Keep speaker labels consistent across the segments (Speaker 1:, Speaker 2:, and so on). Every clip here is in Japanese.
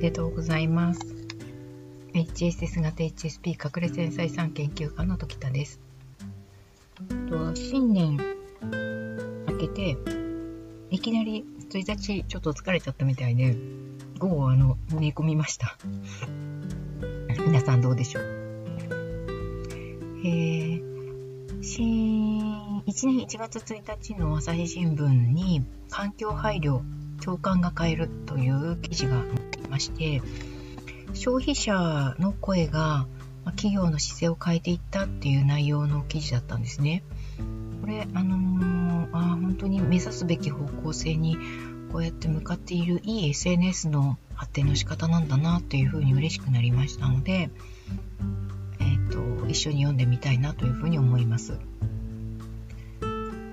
Speaker 1: めでとうございます。HSS 型 HSP 隠れ繊細さん研究家の時田です。と新年明けて、いきなり1日ちょっと疲れちゃったみたいで、午後あの、寝込みました。皆さんどうでしょう？えー、新、1年1月1日の朝日新聞に環境配慮共感が変えるという記事が載っまして、消費者の声が企業の姿勢を変えていったっていう内容の記事だったんですね。これ、あのー、あ本当に目指すべき方向性にこうやって向かっているいい SNS の発展の仕方なんだなっていうふうに嬉しくなりましたので、えっ、ー、と、一緒に読んでみたいなというふうに思います。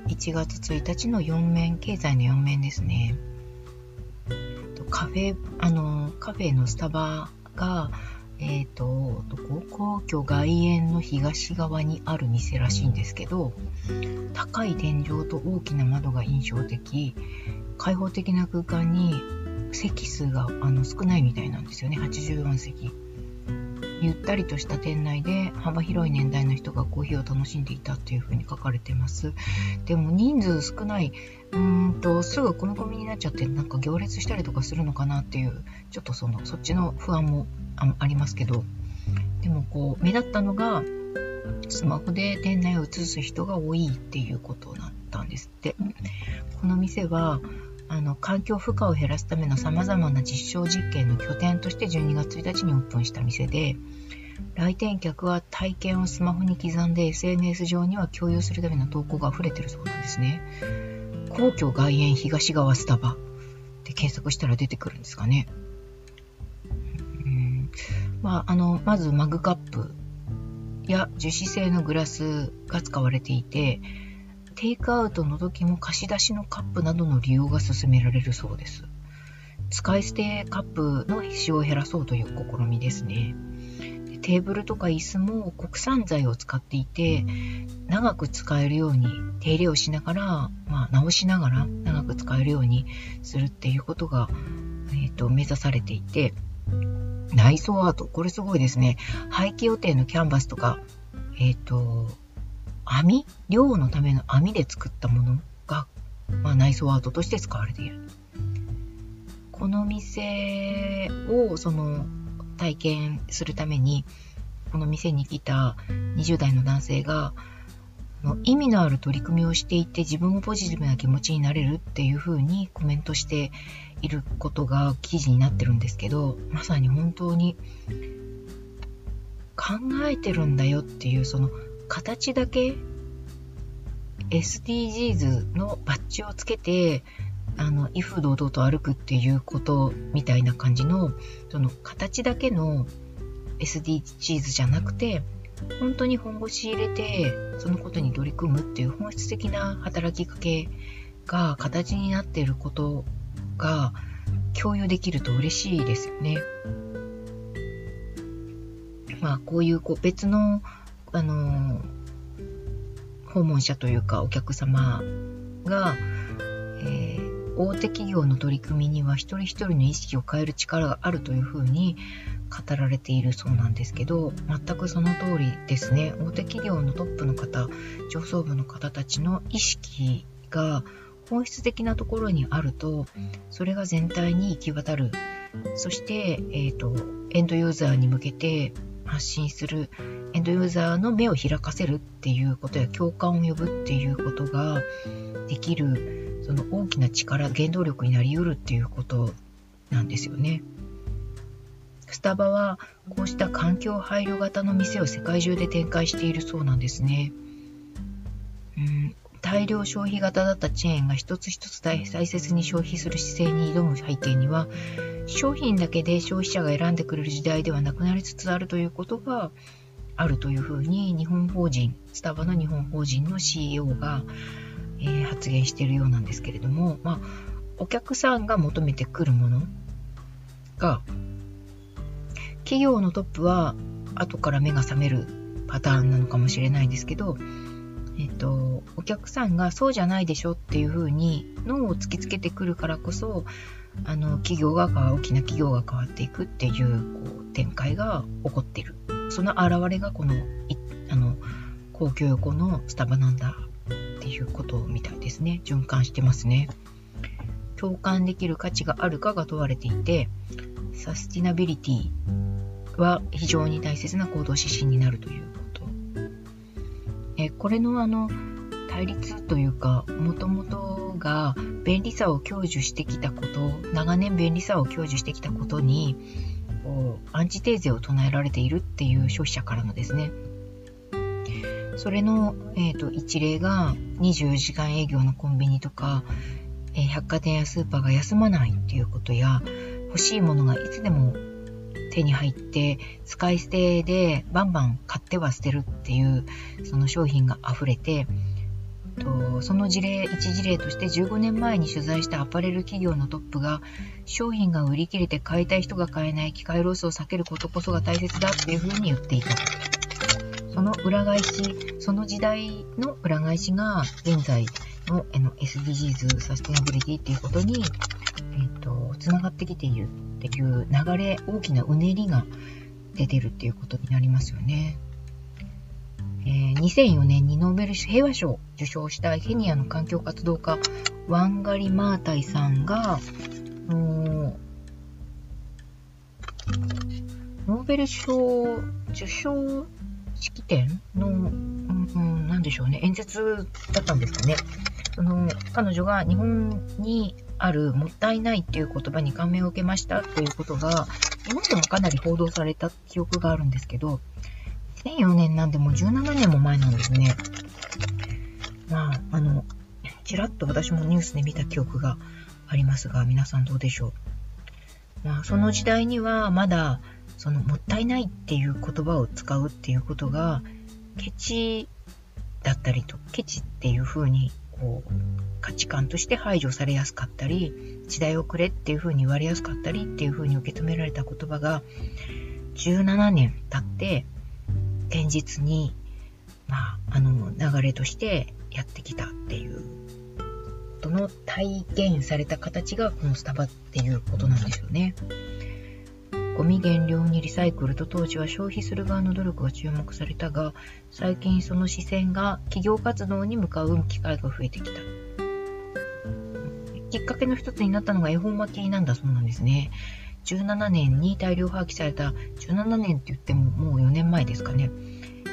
Speaker 1: 1月1日の4面、経済の4面ですね。カフェ、あの、カフェのスタバが、えっ、ー、と、皇居外苑の東側にある店らしいんですけど、高い天井と大きな窓が印象的、開放的な空間に席数があの少ないみたいなんですよね、84席。ゆったりとした店内で幅広い年代の人がコーヒーを楽しんでいたっていうふうに書かれてます。でも人数少ない、うーんと、すぐ込み込みになっちゃってなんか行列したりとかするのかなっていう、ちょっとその、そっちの不安もありますけど、でもこう、目立ったのが、スマホで店内を映す人が多いっていうことだったんですって。この店は、あの環境負荷を減らすためのさまざまな実証実験の拠点として12月1日にオープンした店で来店客は体験をスマホに刻んで SNS 上には共有するための投稿が溢れてるそうなんですね。皇居外苑東側スタバで検索したら出てくるんですかね。うん。まあ、あのまずマグカップや樹脂製のグラスが使われていてテイクアウトの時も貸し出しのカップなどの利用が進められるそうです。使い捨てカップの使用を減らそうという試みですね。テーブルとか椅子も国産材を使っていて、長く使えるように手入れをしながら、まあ、直しながら長く使えるようにするっていうことが、えーと、目指されていて、内装アート、これすごいですね。廃棄予定のキャンバスとか、えっ、ー、と、網？漁のための網で作ったものが、まあ、内装アートとして使われている。この店をその体験するために、この店に来た20代の男性が、意味のある取り組みをしていて自分もポジティブな気持ちになれるっていう風にコメントしていることが記事になってるんですけど、まさに本当に考えてるんだよっていうその形だけ SDGs のバッジをつけて、あの、威風堂々と歩くっていうことみたいな感じの、その形だけの SDGs じゃなくて、本当に本腰入れて、そのことに取り組むっていう本質的な働きかけが形になっていることが共有できると嬉しいですよね。まあ、こういうこう別のあの訪問者というかお客様が、えー、大手企業の取り組みには一人一人の意識を変える力があるというふうに語られているそうなんですけど全くその通りですね。大手企業のトップの方上層部の方たちの意識が本質的なところにあるとそれが全体に行き渡る。そして、えーとエンドユーザーに向けて発信する。エンドユーザーの目を開かせるっていうことや共感を呼ぶっていうことができるその大きな力原動力になりうるっていうことなんですよね。スタバはこうした環境配慮型の店を世界中で展開しているそうなんですね。うん大量消費型だったチェーンが一つ一つ大切に消費する姿勢に挑む背景には商品だけで消費者が選んでくれる時代ではなくなりつつあるということがあるというふうに日本法人スタバの日本法人の CEO が、えー、発言しているようなんですけれども、まあ、お客さんが求めてくるものが企業のトップは後から目が覚めるパターンなのかもしれないんですけどえっと、お客さんがそうじゃないでしょっていうふうに脳を突きつけてくるからこそあの企業が大きな企業が変わっていくっていうこう展開が起こってる。その表れがこのあの公共横のスタバなんだっていうことみたいですね。循環してますね。共感できる価値があるかが問われていてサスティナビリティは非常に大切な行動指針になるということ。えこれのあの対立というかもともとが便利さを享受してきたこと長年便利さを享受してきたことにこうアンチテーゼを唱えられているっていう消費者からのですね。それの、えーと、一例が24時間営業のコンビニとか、えー、百貨店やスーパーが休まないっていうことや欲しいものがいつでも手に入って使い捨てでバンバン買っては捨てるっていうその商品が溢れてとその事例一事例として15年前に取材したアパレル企業のトップが商品が売り切れて買いたい人が買えない機械ロスを避けることこそが大切だっていうふうに言っていたその裏返しその時代の裏返しが現在の SDGs サステナビリティっていうことに、えーと、つながってきているっていう流れ大きなうねりが出てるっていうことになりますよね。えー、2004年にノーベル平和賞を受賞したケニアの環境活動家ワンガリ・マータイさんがノーベル賞受賞式典の、うん、なんでしょうね、演説だったんですかね。その彼女が日本にあるもったいないっていう言葉に感銘を受けましたっていうことが、日本でもかなり報道された記憶があるんですけど、2004年なんでもう17年も前なんですね。まあ、あの、ちらっと私もニュースで見た記憶がありますが、皆さんどうでしょう？まあ、その時代にはまだ、その、もったいないっていう言葉を使うっていうことが、ケチだったりと、ケチっていう風に、こう、価値観として排除されやすかったり、時代をくれっていう風に言われやすかったりっていう風に受け止められた言葉が、17年経って、現実に、まあ、あの、流れとしてやってきたっていうことの体現された形がこのスタバっていうことなんですよね。ゴミ減量にリサイクルと当時は消費する側の努力が注目されたが、最近その視線が企業活動に向かう機会が増えてきた。きっかけの一つになったのが恵方巻きなんだそうなんですね。17年に大量廃棄された、17年って言ってももう4年前ですかね。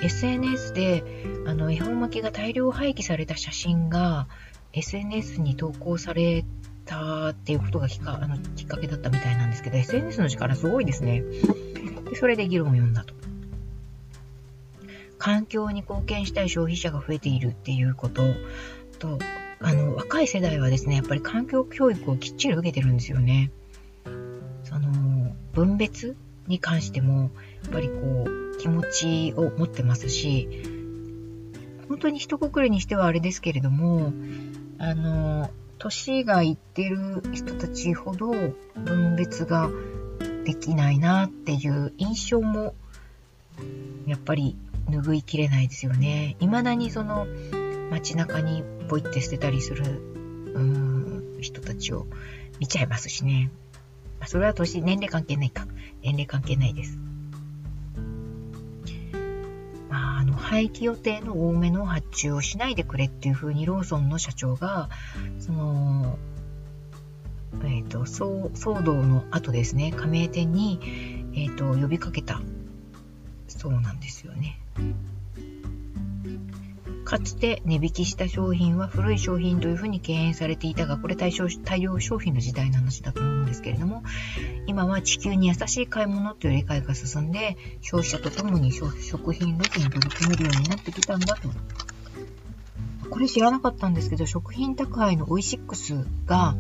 Speaker 1: SNS で、あの、恵方巻きが大量廃棄された写真が SNS に投稿されたっていうことがきかあのきっかけだったみたいなんですけど、SNS の力すごいですね。でそれで議論を読んだと。環境に貢献したい消費者が増えているっていうことと、あの、若い世代はですね、やっぱり環境教育をきっちり受けてるんですよね。分別に関しても、やっぱりこう、気持ちを持ってますし、本当に一括りにしてはあれですけれども、あの、年がいってる人たちほど分別ができないなっていう印象もやっぱり拭いきれないですよね。未だにその街中にポイって捨てたりするうん人たちを見ちゃいますしね。それは年、年齢関係ないか。年齢関係ないです。まあ、あの、廃棄予定の多めの発注をしないでくれっていうふうにローソンの社長が、その、えっ、ー、と、騒動の後ですね、加盟店に、えっ、ー、と、呼びかけたそうなんですよね。かつて値引きした商品は古い商品というふうに敬遠されていたが、これ大大量商品の時代の話だと思うですけれども、今は地球に優しい買い物という理解が進んで、消費者とともに食品ロスに取り組めるようになってきたんだと。これ知らなかったんですけど、食品宅配のオイシックスが、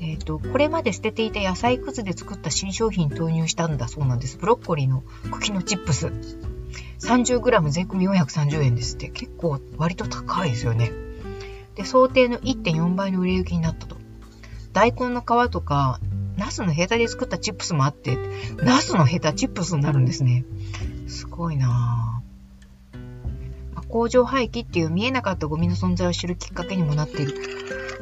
Speaker 1: えっ、ー、と、これまで捨てていた野菜くずで作った新商品投入したんだそうなんです。ブロッコリーの茎のチップス。30g 税込430円ですって結構割と高いですよね。で、想定の1.4倍の売れ行きになったと。大根の皮とか、ナスのヘタで作ったチップスもあって、ナスのヘタチップスになるんですね。すごいなぁ。工場廃棄っていう見えなかったゴミの存在を知るきっかけにもなっている。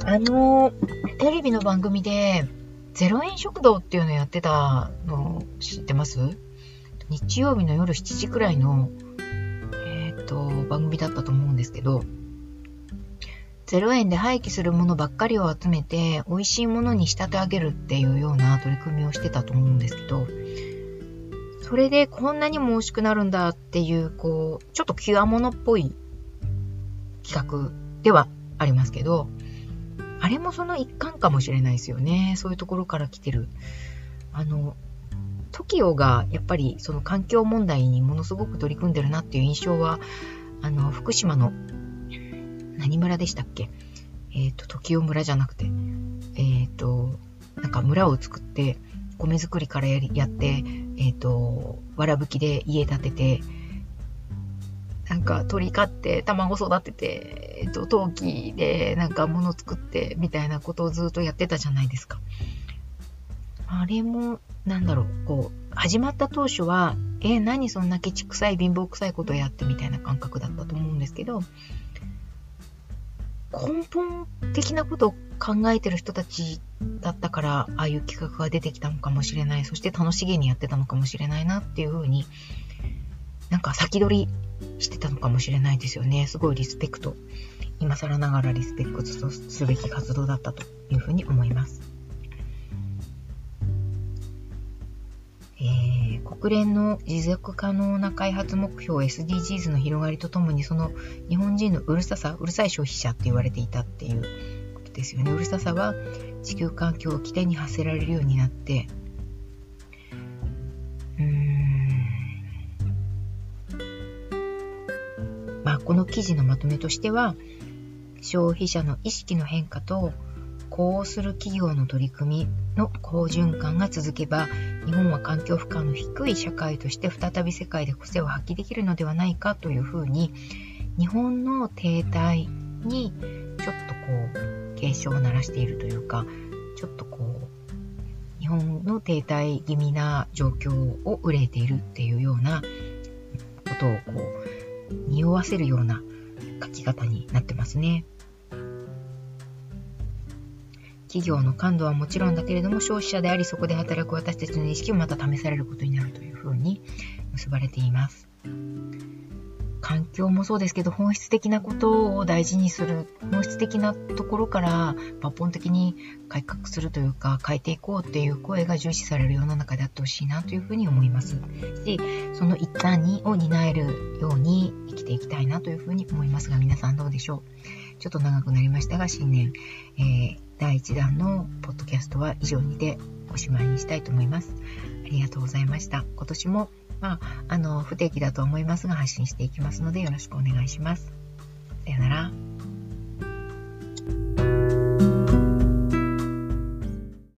Speaker 1: あの、テレビの番組で、0円食堂っていうのやってたの知ってます？日曜日の夜7時くらいの、えっ、ー、と、番組だったと思うんですけど、0円で廃棄するものばっかりを集めて、美味しいものに仕立て上げるっていうような取り組みをしてたと思うんですけど、それでこんなにも美味しくなるんだっていう、こう、ちょっと極物っぽい企画ではありますけど、あれもその一環かもしれないですよね。そういうところから来てる。あの、TOKIO がやっぱりその環境問題にものすごく取り組んでるなっていう印象は、あの、福島の何村でしたっけ？えっ、ー、と、時代村じゃなくて、えっ、ー、と、なんか村を作って、米作りからやりやって、えっ、ー、と、わらぶきで家建てて、なんか鳥飼って卵育てて、えっ、と、陶器でなんか物作ってみたいなことをずっとやってたじゃないですか。あれも、なんだろう、こう、始まった当初は、えー、何そんなケチくさい貧乏くさいことやってみたいな感覚だったと思うんですけど、根本的なことを考えてる人たちだったから、ああいう企画が出てきたのかもしれない。そして楽しげにやってたのかもしれないなっていうふうに、なんか先取りしてたのかもしれないですよね。すごいリスペクト。今更ながらリスペクトすべき活動だったというふうに思います。国連の持続可能な開発目標 SDGs の広がりとともにその日本人のうるささうるさい消費者って言われていたっていうことですよね。うるささは地球環境を規定に発せられるようになって。うん。まあこの記事のまとめとしては消費者の意識の変化とこうする企業の取り組みの好循環が続けば日本は環境負荷の低い社会として再び世界で個性を発揮できるのではないかというふうに日本の停滞にちょっとこう警鐘を鳴らしているというかちょっとこう日本の停滞気味な状況を憂えているっていうようなことをこう匂わせるような書き方になってますね。企業の感度はもちろんだけれども消費者でありそこで働く私たちの意識もまた試されることになるというふうに結ばれています。環境もそうですけど本質的なことを大事にする本質的なところから抜本的に改革するというか変えていこうっていう声が重視される世の中であってほしいなというふうに思います。しその一端にを担えるように生きていきたいなというふうに思いますが皆さんどうでしょう？ちょっと長くなりましたが新年、えー第1弾のポッドキャストは以上にておしまいにしたいと思います。ありがとうございました。今年も、まあ、あの、不定期だと思いますが発信していきますのでよろしくお願いします。さよなら。